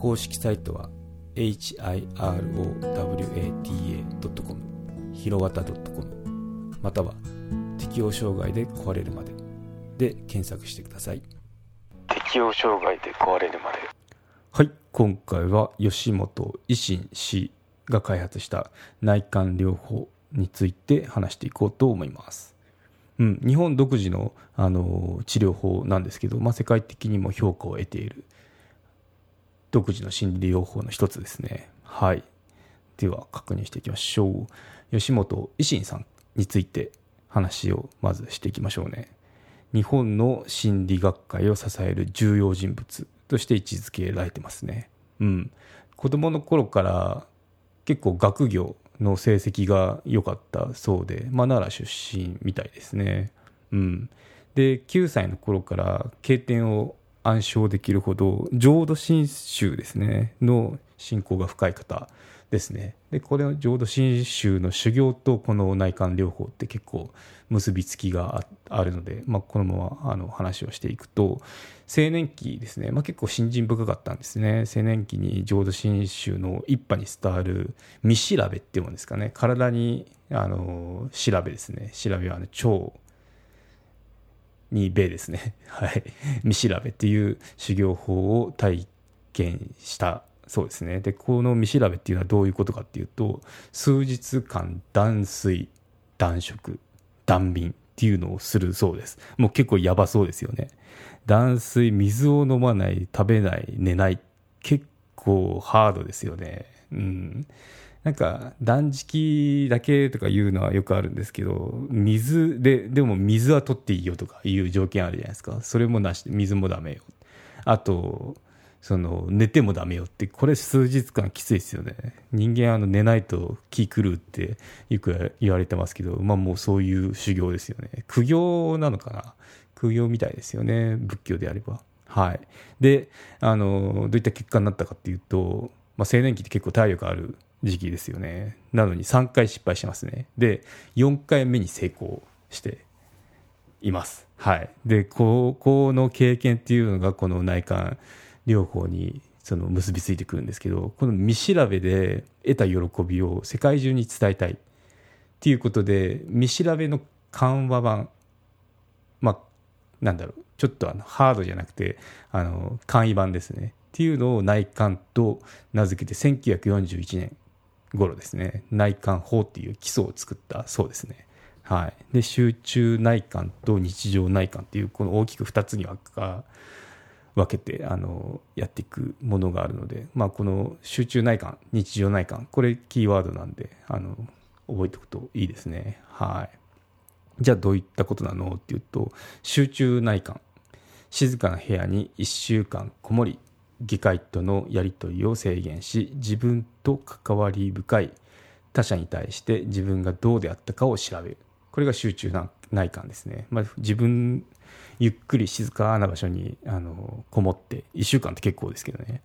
公式サイトは hirowata.com ひろわた .com または適応障害で壊れるまで。で検索してください。適応障害で壊れるまで。はい。今回は吉本維新氏が開発した内観療法について話していこうと思います。うん、日本独自のあの治療法なんですけど、まあ、世界的にも評価を得ている独自の心理療法の一つですね。はい。では確認していきましょう。吉本維新さんについて話をまずしていきましょうね。日本の心理学会を支える重要人物として位置づけられてますね。うん。子供の頃から結構学業の成績が良かったそうで、まあ、奈良出身みたいですね。うん。で、9歳の頃から経典を暗唱できるほど、浄土真宗ですね、の信仰が深い方ですね。で、これの浄土真宗の修行とこの内観療法って結構結びつきがあるので、まあ、このままあの話をしていくと、青年期ですね、まあ、結構信心深かったんですね。青年期に浄土真宗の一派に伝わる見調べっていうものですかね。体に、あの、調べですね。調べはあの腸にべですね。はい。見調べっていう修行法を体験したそうですね。で、この見調べっていうのはどういうことかっていうと、数日間断水、断食、断眠っていうのをするそうです。もう結構やばそうですよね。断水、水を飲まない、食べない、寝ない。結構ハードですよね。うん。なんか断食だけとか言うのはよくあるんですけど水ででも水は取っていいよとかいう条件あるじゃないですか。それもなしで水もダメよ。あとその寝てもダメよってこれ数日間きついですよね。人間あの寝ないと気狂うってよく言われてますけどまあもうそういう修行ですよね。苦行なのかな。苦行みたいですよね。仏教であれば。はい。であのどういった結果になったかっていうと、まあ、青年期って結構体力ある時期ですよね。なのに3回失敗してますね。で4回目に成功しています。はい。で高校の経験っていうのがこの内観療法にその結びついてくるんですけどこの見調べで得た喜びを世界中に伝えたいっていうことで見調べの緩和版まあなんだろうちょっとあのハードじゃなくてあの簡易版ですね。っていうのを内観と名付けて1941年頃ですね。内観法っていう基礎を作ったそうですね。はい、で集中内観と日常内観っていうこの大きく2つに分けてあのやっていくものがあるので、まあ、この集中内観日常内観これキーワードなんであの覚えておくといいですね。はい。じゃあどういったことなの？っていうと集中内観。静かな部屋に1週間こもり議会とのやり取りを制限し自分と関わり深い他者に対して自分がどうであったかを調べる。これが集中内観ですね、まあ、自分ゆっくり静かな場所にあのこもって1週間って結構ですけどね。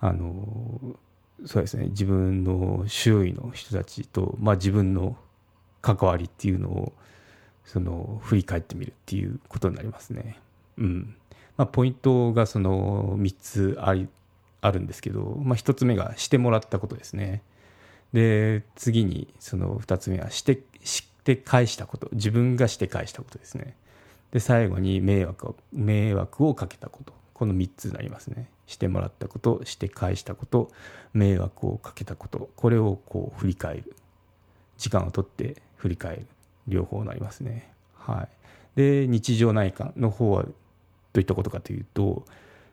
あのそうですね。自分の周囲の人たちと、まあ、自分の関わりっていうのをその振り返ってみるっていうことになりますね。うん。まあ、ポイントがその3つありあるんですけど、まあ、1つ目がしてもらったことですね。で次にその2つ目はしてして返したこと。自分がして返したことですね。で最後に迷惑を迷惑をかけたこと。この3つになりますね。してもらったことして返したこと迷惑をかけたこと。これをこう振り返る。時間をとって振り返る。両方になりますね。はい。で日常内観の方はういったことかというと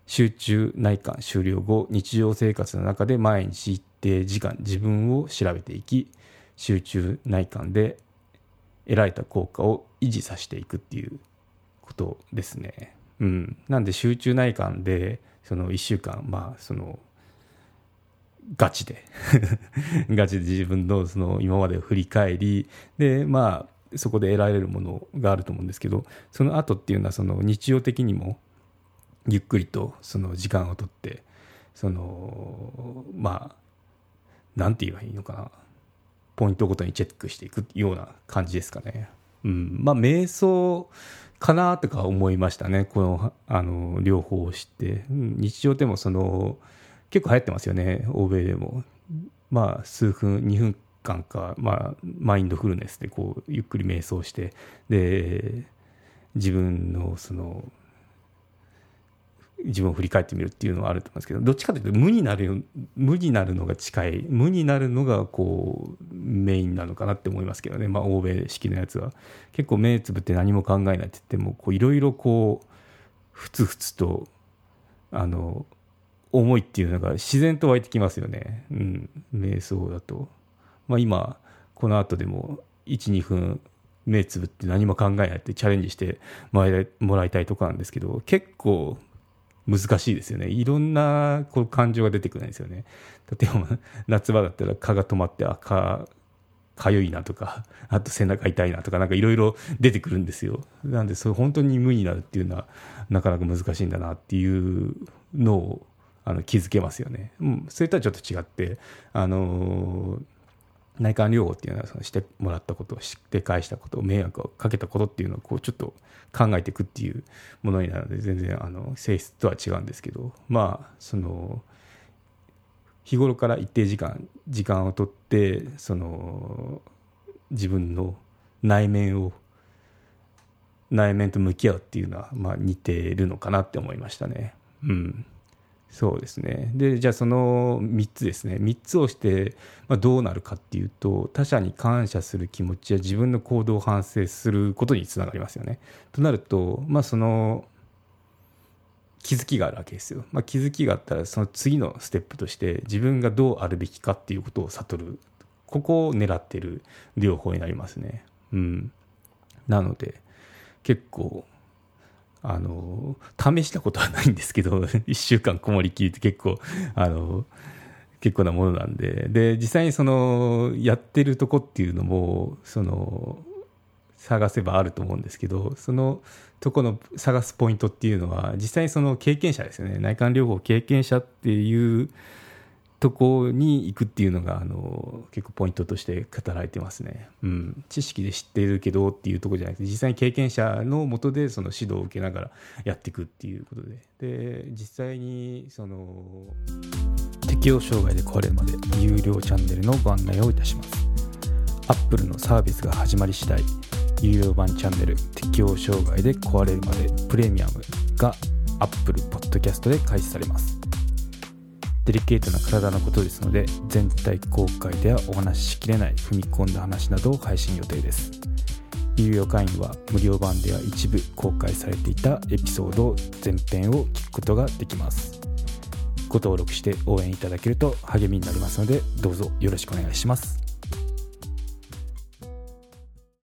集中内観終了後日常生活の中で毎日一定時間自分を調べていき集中内観で得られた効果を維持させていくっていうことですね。うん、なんで集中内観でその1週間まあそのガチで ガチで自分のその今までを振り返りでまあそこで得られるものがあると思うんですけどその後っていうのはその日常的にもゆっくりとその時間をとってそのまあなんて言えばいいのかな。ポイントごとにチェックしていくような感じですかね。うん、まあ瞑想かなとか思いましたね。このあの両方を知って、うん。日常でもその結構流行ってますよね。欧米でも。まあ数分2分間か、まあ、マインドフルネスでこうゆっくり瞑想してで自分のその自分を振り返ってみるっていうのはあると思うんですけどどっちかというと無になる無になるのが近い無になるのがこうメインなのかなって思いますけどね、まあ、欧米式のやつは。結構目つぶって何も考えないって言ってもいろいろこうふつふつとあの思いっていうのが自然と湧いてきますよね、うん、瞑想だと、まあ、今この後でも12分目つぶって何も考えないってチャレンジしてもらいたいとこなんですけど結構難しいですよね。いろんなこう感情が出てくるんですよね。例えば 夏場だったら蚊が止まってあ蚊かゆいなとかあと背中痛いなとかなんかいろいろ出てくるんですよ。なんでそれ本当に無になるっていうのはなかなか難しいんだなっていうのをあの気づけますよね、うん、それとはちょっと違ってあのー内観療法っていうのはそのしてもらったことを知って返したこと迷惑をかけたことっていうのをこうちょっと考えていくっていうものになるので全然あの性質とは違うんですけどまあその日頃から一定時間時間をとってその自分の内面を内面と向き合うっていうのは、まあ、似てるのかなって思いましたね。うんそうですねでじゃあその3つですね3つをして、まあ、どうなるかっていうと他者に感謝する気持ちや自分の行動を反省することにつながりますよね。となると、まあ、その気づきがあるわけですよ。まあ、気づきがあったらその次のステップとして自分がどうあるべきかっていうことを悟るここを狙ってる療法になりますね。うん、なので結構あの試したことはないんですけど 1週間こもりきりって結構あの結構なものなんで。で実際にそのやってるとこっていうのもその探せばあると思うんですけどそのとこの探すポイントっていうのは実際にその経験者ですよね。内観療法経験者っていうとこに行くっていうのがあの結構ポイントとして語られてますね、うん、知識で知ってるけどっていうところじゃなくて実際に経験者のもとでその指導を受けながらやっていくっていうことで。で実際にその適応障害で壊れるまで有料チャンネルのご案内をいたします。Apple のサービスが始まり次第有料版チャンネル適応障害で壊れるまでプレミアムが Apple Podcast で開始されます。デリケートな体のことですので全体公開ではお話ししきれない踏み込んだ話などを配信予定です。有料会員は無料版では一部公開されていたエピソード全編を聞くことができます。ご登録して応援いただけると励みになりますのでどうぞよろしくお願いします。